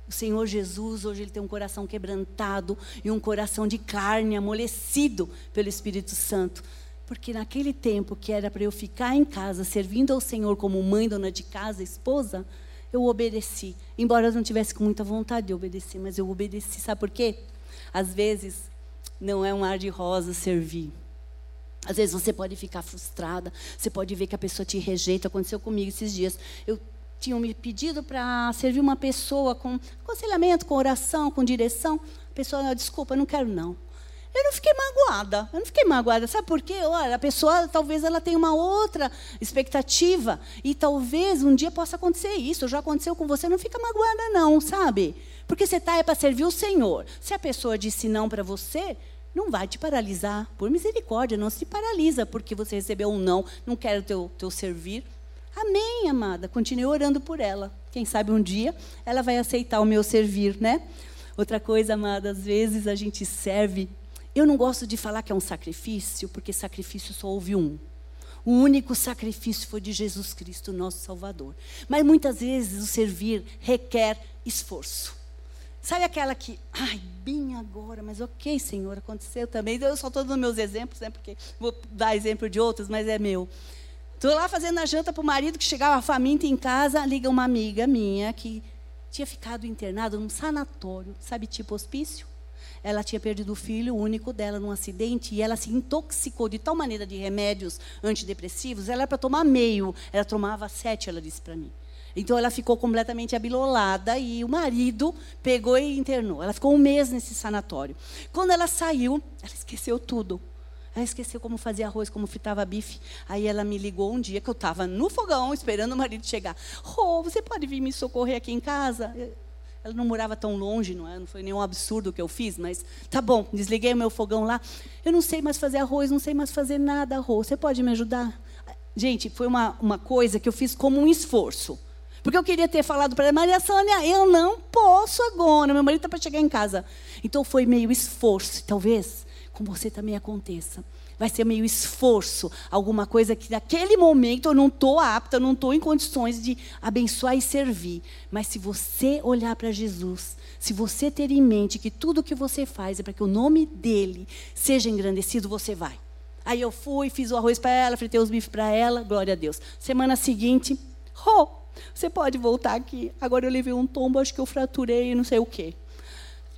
Speaker 1: O Senhor Jesus, hoje ele tem um coração quebrantado e um coração de carne amolecido pelo Espírito Santo. Porque naquele tempo que era para eu ficar em casa, servindo ao Senhor como mãe, dona de casa, esposa, eu obedeci. Embora eu não tivesse com muita vontade de obedecer, mas eu obedeci. Sabe por quê? Às vezes, não é um ar de rosa servir. Às vezes você pode ficar frustrada, você pode ver que a pessoa te rejeita. Aconteceu comigo esses dias. Eu tinha me pedido para servir uma pessoa com aconselhamento, com oração, com direção. A pessoa, desculpa, não quero não. Eu não fiquei magoada. Eu não fiquei magoada. Sabe por quê? Olha, a pessoa talvez ela tenha uma outra expectativa. E talvez um dia possa acontecer isso. Já aconteceu com você. Não fica magoada, não, sabe? Porque você está é para servir o Senhor. Se a pessoa disse não para você, não vai te paralisar. Por misericórdia, não se paralisa porque você recebeu um não. Não quero teu, teu servir. Amém, amada. Continue orando por ela. Quem sabe um dia ela vai aceitar o meu servir, né? Outra coisa, amada, às vezes a gente serve eu não gosto de falar que é um sacrifício, porque sacrifício só houve um. O único sacrifício foi de Jesus Cristo, nosso Salvador. Mas muitas vezes o servir requer esforço. Sabe aquela que, ai, bem agora, mas ok, Senhor, aconteceu também. Eu só estou dando meus exemplos, né, porque vou dar exemplo de outros, mas é meu. Estou lá fazendo a janta para o marido que chegava faminto em casa, liga uma amiga minha que tinha ficado internado num sanatório, sabe, tipo hospício? Ela tinha perdido o filho único dela num acidente e ela se intoxicou de tal maneira de remédios antidepressivos, ela era para tomar meio, ela tomava sete, ela disse para mim. Então ela ficou completamente abilolada e o marido pegou e internou. Ela ficou um mês nesse sanatório. Quando ela saiu, ela esqueceu tudo. Ela esqueceu como fazia arroz, como fritava bife. Aí ela me ligou um dia que eu estava no fogão esperando o marido chegar. Oh, você pode vir me socorrer aqui em casa? Ela não morava tão longe, não, é? não foi nenhum absurdo que eu fiz, mas tá bom, desliguei o meu fogão lá. Eu não sei mais fazer arroz, não sei mais fazer nada arroz. Você pode me ajudar? Gente, foi uma, uma coisa que eu fiz como um esforço. Porque eu queria ter falado para ela, Maria Sônia, eu não posso agora, meu marido está para chegar em casa. Então foi meio esforço, talvez com você também aconteça. Vai ser meio esforço, alguma coisa que naquele momento eu não estou apta, não estou em condições de abençoar e servir. Mas se você olhar para Jesus, se você ter em mente que tudo que você faz é para que o nome dele seja engrandecido, você vai. Aí eu fui, fiz o arroz para ela, fritei os bifes para ela, glória a Deus. Semana seguinte, oh, você pode voltar aqui. Agora eu levei um tombo, acho que eu fraturei, não sei o quê.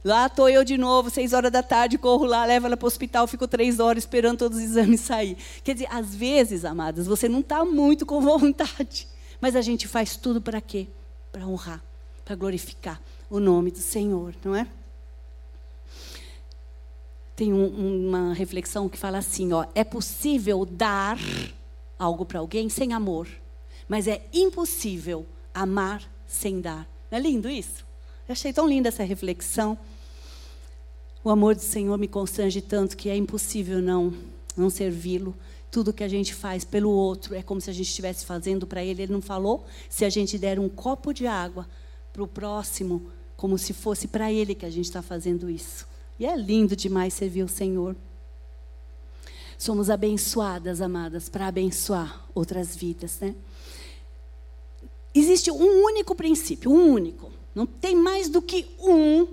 Speaker 1: Lá estou eu de novo, seis horas da tarde, corro lá, levo ela para o hospital, fico três horas esperando todos os exames sair. Quer dizer, às vezes, amadas, você não está muito com <laughs> vontade. Mas a gente faz tudo para quê? Para honrar, para glorificar o nome do Senhor, não é? Tem um, uma reflexão que fala assim: ó, é possível dar algo para alguém sem amor, mas é impossível amar sem dar. Não é lindo isso? Eu achei tão linda essa reflexão. O amor do Senhor me constrange tanto que é impossível não, não servi-lo. Tudo que a gente faz pelo outro é como se a gente estivesse fazendo para ele. Ele não falou se a gente der um copo de água para o próximo, como se fosse para ele que a gente está fazendo isso. E é lindo demais servir o Senhor. Somos abençoadas, amadas, para abençoar outras vidas, né? Existe um único princípio, um único. Não tem mais do que um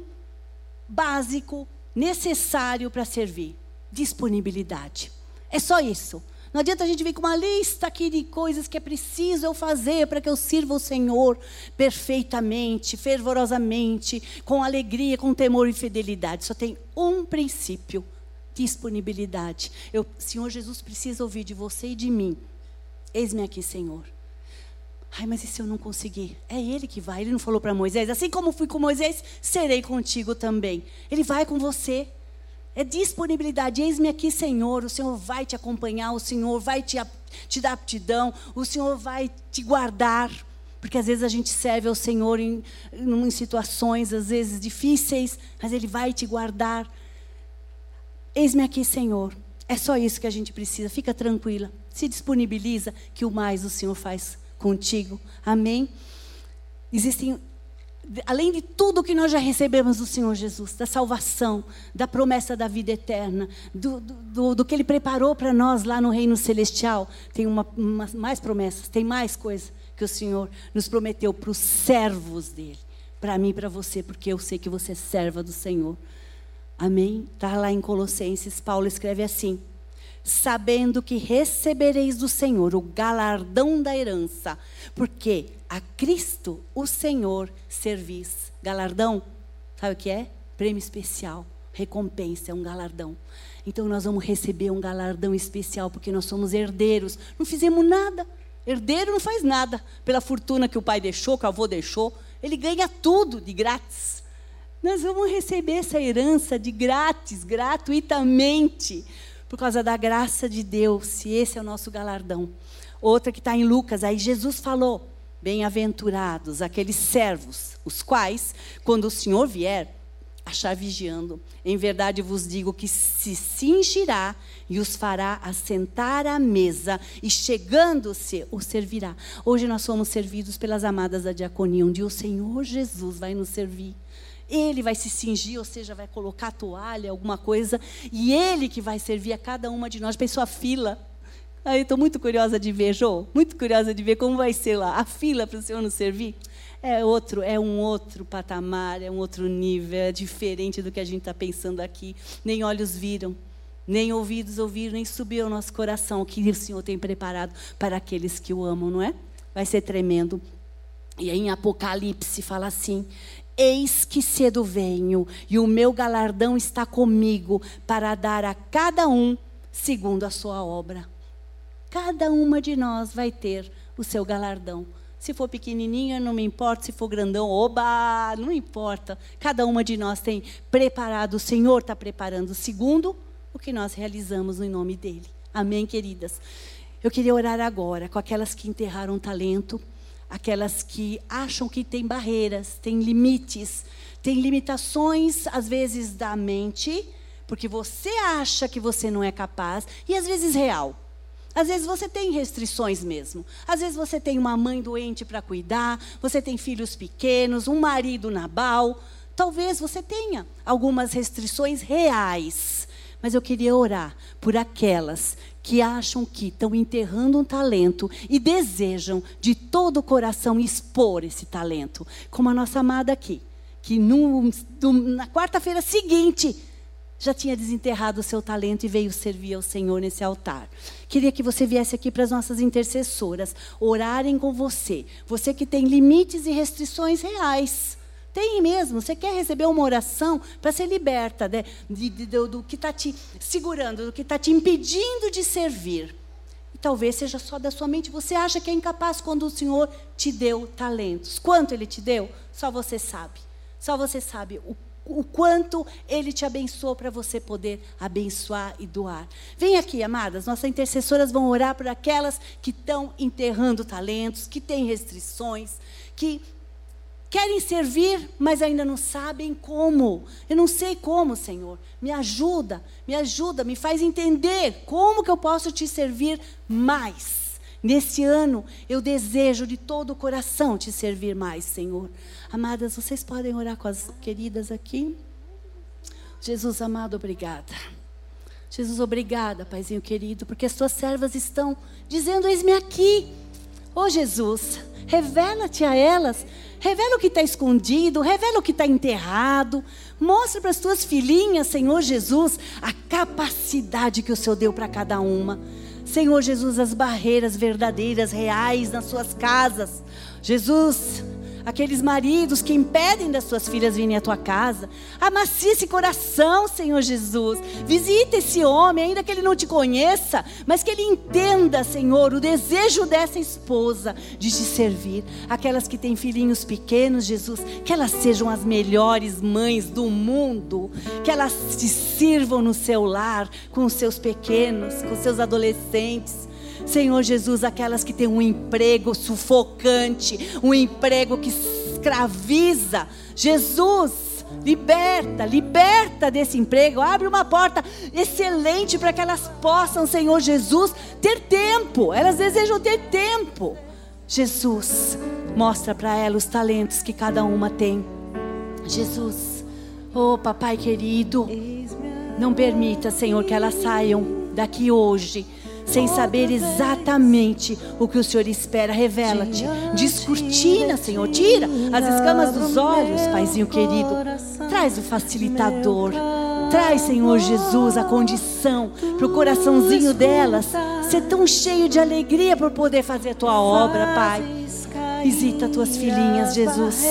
Speaker 1: básico necessário para servir: disponibilidade. É só isso. Não adianta a gente vir com uma lista aqui de coisas que é preciso eu fazer para que eu sirva o Senhor perfeitamente, fervorosamente, com alegria, com temor e fidelidade. Só tem um princípio: disponibilidade. Eu, Senhor Jesus precisa ouvir de você e de mim. Eis-me aqui, Senhor. Ai, mas e se eu não conseguir? É ele que vai. Ele não falou para Moisés: assim como fui com Moisés, serei contigo também. Ele vai com você. É disponibilidade. Eis-me aqui, Senhor. O Senhor vai te acompanhar, o Senhor vai te, te dar aptidão, o Senhor vai te guardar. Porque às vezes a gente serve ao Senhor em, em situações, às vezes difíceis, mas Ele vai te guardar. Eis-me aqui, Senhor. É só isso que a gente precisa. Fica tranquila. Se disponibiliza, que o mais o Senhor faz contigo. Amém? Existem, além de tudo que nós já recebemos do Senhor Jesus, da salvação, da promessa da vida eterna, do, do, do que Ele preparou para nós lá no reino celestial, tem uma, uma, mais promessas, tem mais coisas que o Senhor nos prometeu para os servos dele, para mim e para você, porque eu sei que você é serva do Senhor. Amém? Está lá em Colossenses, Paulo escreve assim sabendo que recebereis do Senhor o galardão da herança, porque a Cristo, o Senhor, servis. Galardão, sabe o que é? Prêmio especial, recompensa, é um galardão. Então nós vamos receber um galardão especial, porque nós somos herdeiros. Não fizemos nada. Herdeiro não faz nada pela fortuna que o pai deixou, que o avô deixou. Ele ganha tudo de grátis. Nós vamos receber essa herança de grátis, gratuitamente por causa da graça de Deus, e esse é o nosso galardão. Outra que está em Lucas, aí Jesus falou: Bem-aventurados aqueles servos, os quais, quando o Senhor vier, achar vigiando. Em verdade vos digo que se cingirá e os fará assentar à mesa, e chegando-se, o servirá. Hoje nós somos servidos pelas amadas da diaconia, onde o Senhor Jesus vai nos servir. Ele vai se cingir, ou seja, vai colocar toalha, alguma coisa, e ele que vai servir a cada uma de nós. Pensou a fila. Aí estou muito curiosa de ver, Jô, muito curiosa de ver como vai ser lá. A fila para o Senhor nos servir. É outro, é um outro patamar, é um outro nível, é diferente do que a gente está pensando aqui. Nem olhos viram, nem ouvidos ouviram, nem subiu ao nosso coração o que o Senhor tem preparado para aqueles que o amam, não é? Vai ser tremendo. E aí em Apocalipse fala assim: Eis que cedo venho, e o meu galardão está comigo, para dar a cada um segundo a sua obra. Cada uma de nós vai ter o seu galardão. Se for pequenininha, não me importa. Se for grandão, oba, não importa. Cada uma de nós tem preparado, o Senhor está preparando, segundo o que nós realizamos em nome dEle. Amém, queridas? Eu queria orar agora com aquelas que enterraram talento aquelas que acham que tem barreiras, tem limites, tem limitações, às vezes da mente, porque você acha que você não é capaz, e às vezes real. Às vezes você tem restrições mesmo. Às vezes você tem uma mãe doente para cuidar, você tem filhos pequenos, um marido nabal. Talvez você tenha algumas restrições reais. Mas eu queria orar por aquelas que acham que estão enterrando um talento e desejam de todo o coração expor esse talento, como a nossa amada aqui, que no, no, na quarta-feira seguinte já tinha desenterrado o seu talento e veio servir ao Senhor nesse altar. Queria que você viesse aqui para as nossas intercessoras, orarem com você. Você que tem limites e restrições reais. Tem mesmo. Você quer receber uma oração para ser liberta né, de, de, do, do que está te segurando, do que está te impedindo de servir. E talvez seja só da sua mente. Você acha que é incapaz quando o Senhor te deu talentos. Quanto Ele te deu? Só você sabe. Só você sabe o o quanto Ele te abençoou para você poder abençoar e doar. Vem aqui, amadas, nossas intercessoras vão orar por aquelas que estão enterrando talentos, que têm restrições, que querem servir, mas ainda não sabem como. Eu não sei como, Senhor. Me ajuda, me ajuda, me faz entender como que eu posso te servir mais. Nesse ano, eu desejo de todo o coração te servir mais, Senhor. Amadas, vocês podem orar com as queridas aqui? Jesus amado, obrigada. Jesus, obrigada, Paizinho querido, porque as tuas servas estão dizendo: Eis-me aqui. Oh, Jesus, revela-te a elas, revela o que está escondido, revela o que está enterrado. Mostra para as tuas filhinhas, Senhor Jesus, a capacidade que o Senhor deu para cada uma. Senhor Jesus, as barreiras verdadeiras, reais nas suas casas. Jesus, aqueles maridos que impedem das suas filhas virem à tua casa. Amacia esse coração, Senhor Jesus. Visita esse homem, ainda que ele não te conheça, mas que ele entenda, Senhor, o desejo dessa esposa de te servir. Aquelas que têm filhinhos pequenos, Jesus, que elas sejam as melhores mães do mundo, que elas te sirvam no seu lar com os seus pequenos, com os seus adolescentes Senhor Jesus, aquelas que têm um emprego sufocante, um emprego que escraviza. Jesus, liberta, liberta desse emprego, abre uma porta excelente para que elas possam, Senhor Jesus, ter tempo. Elas desejam ter tempo. Jesus, mostra para elas os talentos que cada uma tem. Jesus, oh papai querido, não permita, Senhor, que elas saiam daqui hoje sem saber exatamente o que o Senhor espera. Revela-te, descortina, Senhor, tira as escamas dos olhos, Paizinho querido. Traz o facilitador. Traz, Senhor Jesus, a condição para o coraçãozinho delas ser tão cheio de alegria por poder fazer a tua obra, Pai. Visita tuas filhinhas, Jesus.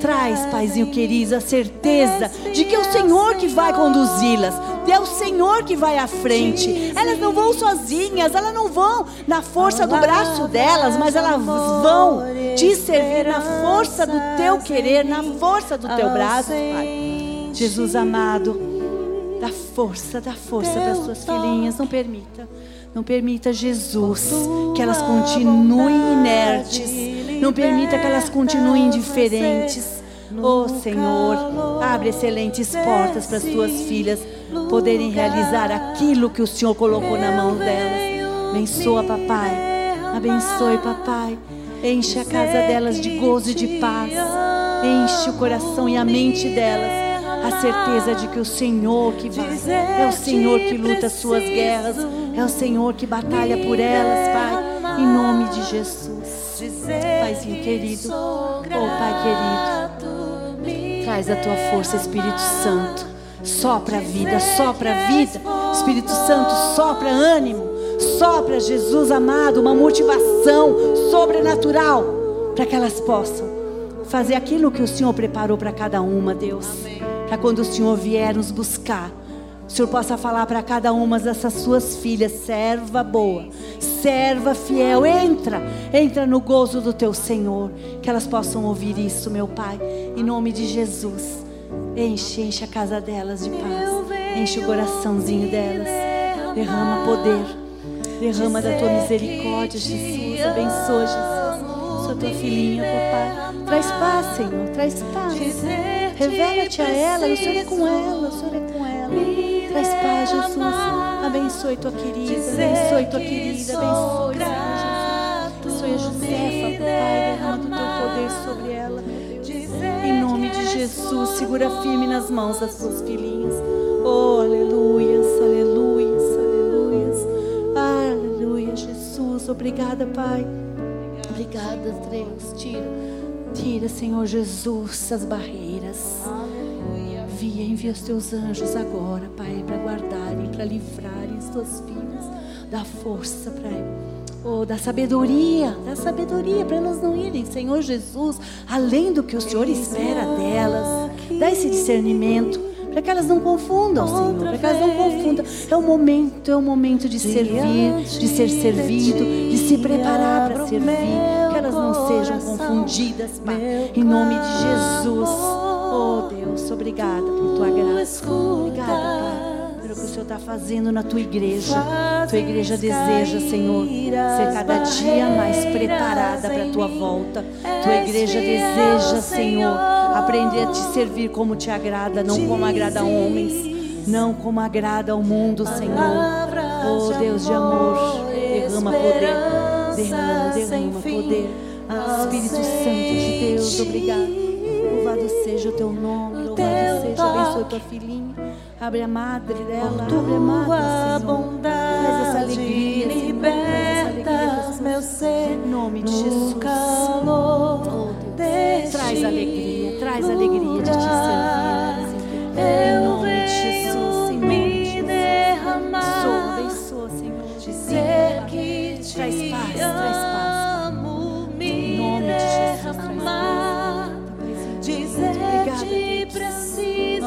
Speaker 1: Traz, Paizinho querido, a certeza de que é o Senhor que vai conduzi-las é o Senhor que vai à frente. Elas não vão sozinhas, elas não vão na força do braço delas, mas elas vão te servir na força do teu querer, na força do teu braço, Pai. Jesus amado, dá força, dá força para as tuas filhinhas, não permita. Não permita, Jesus, que elas continuem inertes. Não permita que elas continuem indiferentes. Oh Senhor, abre excelentes portas para as tuas filhas poderem realizar aquilo que o Senhor colocou na mão delas. Abençoa, papai. Abençoe, papai. Enche a casa delas de gozo e de paz. Enche o coração e a mente delas. A certeza de que o Senhor que vai, é o Senhor que luta as suas guerras, é o Senhor que batalha por elas, Pai, em nome de Jesus. Paizinho querido, oh Pai querido, traz a tua força, Espírito Santo Sopra a vida, sopra a vida. Espírito Santo, sopra ânimo. Sopra, Jesus amado, uma motivação sobrenatural para que elas possam fazer aquilo que o Senhor preparou para cada uma, Deus. Para quando o Senhor vier nos buscar, o Senhor possa falar para cada uma dessas suas filhas, serva boa, serva fiel, entra, entra no gozo do teu Senhor, que elas possam ouvir isso, meu Pai, em nome de Jesus. Enche, enche a casa delas de paz. Enche o coraçãozinho delas. Derrama poder. Derrama da tua misericórdia, Jesus. Abençoa, Jesus. Sua tua filhinha, papai. Traz paz, Senhor. Traz paz. Revela-te a ela. O Senhor é com ela. O Senhor é com ela. Traz paz, Jesus. Abençoe tua querida. Abençoe tua querida. Abençoe, Senhor Jesus. Abençoe a Josefa, Pai. Derrama do teu poder sobre ela, em nome de Jesus, segura firme nas mãos das suas filhinhas. Oh, aleluia, aleluia, aleluia. Aleluia, Jesus. Obrigada, Pai. Obrigada, Deus. Tira, tira, Senhor Jesus, as barreiras. Aleluia. Via, envia os teus anjos agora, Pai, para guardarem, para livrarem as tuas filhas. Dá força para Oh, da sabedoria, da sabedoria para elas não irem, Senhor Jesus, além do que o Senhor espera delas. Dá esse discernimento para que elas não confundam, Senhor, para que elas não confundam. É o momento, é o momento de servir, de ser servido, de se preparar para servir, que elas não sejam confundidas, Pai, em nome de Jesus. Oh Deus, obrigada por tua graça. Obrigada, Pai Senhor está fazendo na tua igreja. Tua igreja deseja, Senhor, ser cada dia mais preparada para a tua volta. Tua igreja deseja, Senhor, aprender a te servir como te agrada, não como agrada a homens, não como agrada ao mundo, Senhor. Oh Deus de amor, derrama poder, derrama, derrama poder. Espírito Santo de Deus, obrigado. Louvado seja o teu nome, louvado seja, abençoe tua filhinha. Abre a madre dela, abre a madre, Senhor. Traz essa alegria,
Speaker 2: libertas meu ser
Speaker 1: em nome de Jesus.
Speaker 2: calor
Speaker 1: Oh, Deus. Traz alegria, traz alegria de te servir. Em
Speaker 2: Eu
Speaker 1: nome de Jesus, em nome de
Speaker 2: me
Speaker 1: Jesus.
Speaker 2: derramar,
Speaker 1: Abençoa, abençoa, Senhor.
Speaker 2: que te
Speaker 1: Traz paz, traz paz.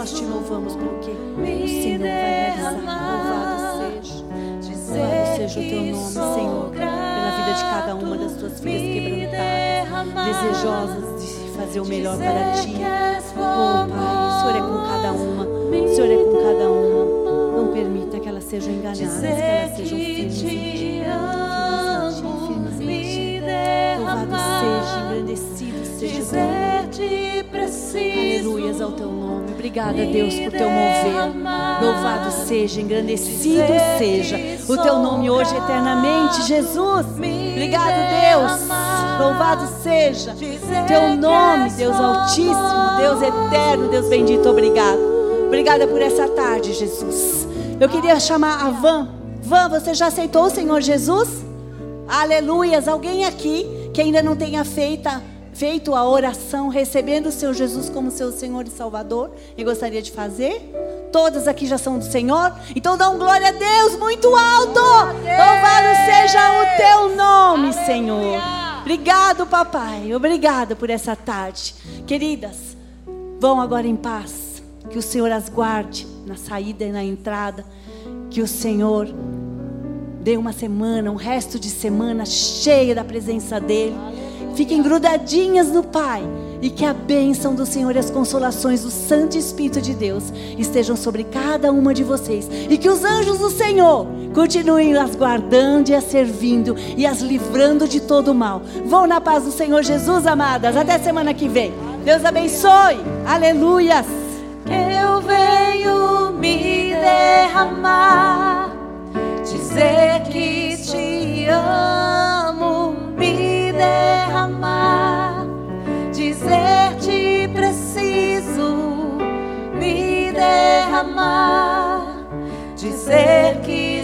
Speaker 1: Nós te louvamos porque o
Speaker 2: me
Speaker 1: Senhor vai realizar. Louvado seja. Louvado seja o teu
Speaker 2: que
Speaker 1: nome, Senhor, pela vida de cada uma das tuas filhas quebrantadas, desejosas de fazer o melhor para ti.
Speaker 2: que
Speaker 1: Oh, Pai, o Senhor é com cada uma. O Senhor é com cada uma. Não permita que elas sejam enganadas, que elas sejam
Speaker 2: que
Speaker 1: firmes em ti. Firmes em ti, firmes em ti. Louvado seja, engrandecido seja o teu
Speaker 2: dizer te preciso.
Speaker 1: Aleluias ao teu nome. Obrigada, Deus, por teu mover. Louvado seja, engrandecido seja o teu nome hoje eternamente, Jesus. Obrigado, Deus. Louvado seja teu nome, Deus Altíssimo, Deus eterno, Deus bendito. Obrigado. Obrigada por essa tarde, Jesus. Eu queria chamar a Van. Van, você já aceitou o Senhor Jesus? Aleluias. Alguém aqui que ainda não tenha feita, feito a oração, recebendo o seu Jesus como seu Senhor e Salvador, e gostaria de fazer? Todas aqui já são do Senhor? Então dá um glória a Deus muito alto. Louvado seja o teu nome, Senhor. Obrigado, papai. Obrigada por essa tarde. Queridas, vão agora em paz. Que o Senhor as guarde na saída e na entrada. Que o Senhor dê uma semana, um resto de semana cheia da presença dEle. Fiquem grudadinhas no Pai. E que a bênção do Senhor e as consolações do Santo Espírito de Deus estejam sobre cada uma de vocês. E que os anjos do Senhor continuem as guardando e as servindo e as livrando de todo o mal. Vão na paz do Senhor Jesus, amadas. Até semana que vem. Deus abençoe. Aleluias.
Speaker 2: Eu venho me derramar, dizer que te amo, derramar, dizer te preciso, me derramar, dizer que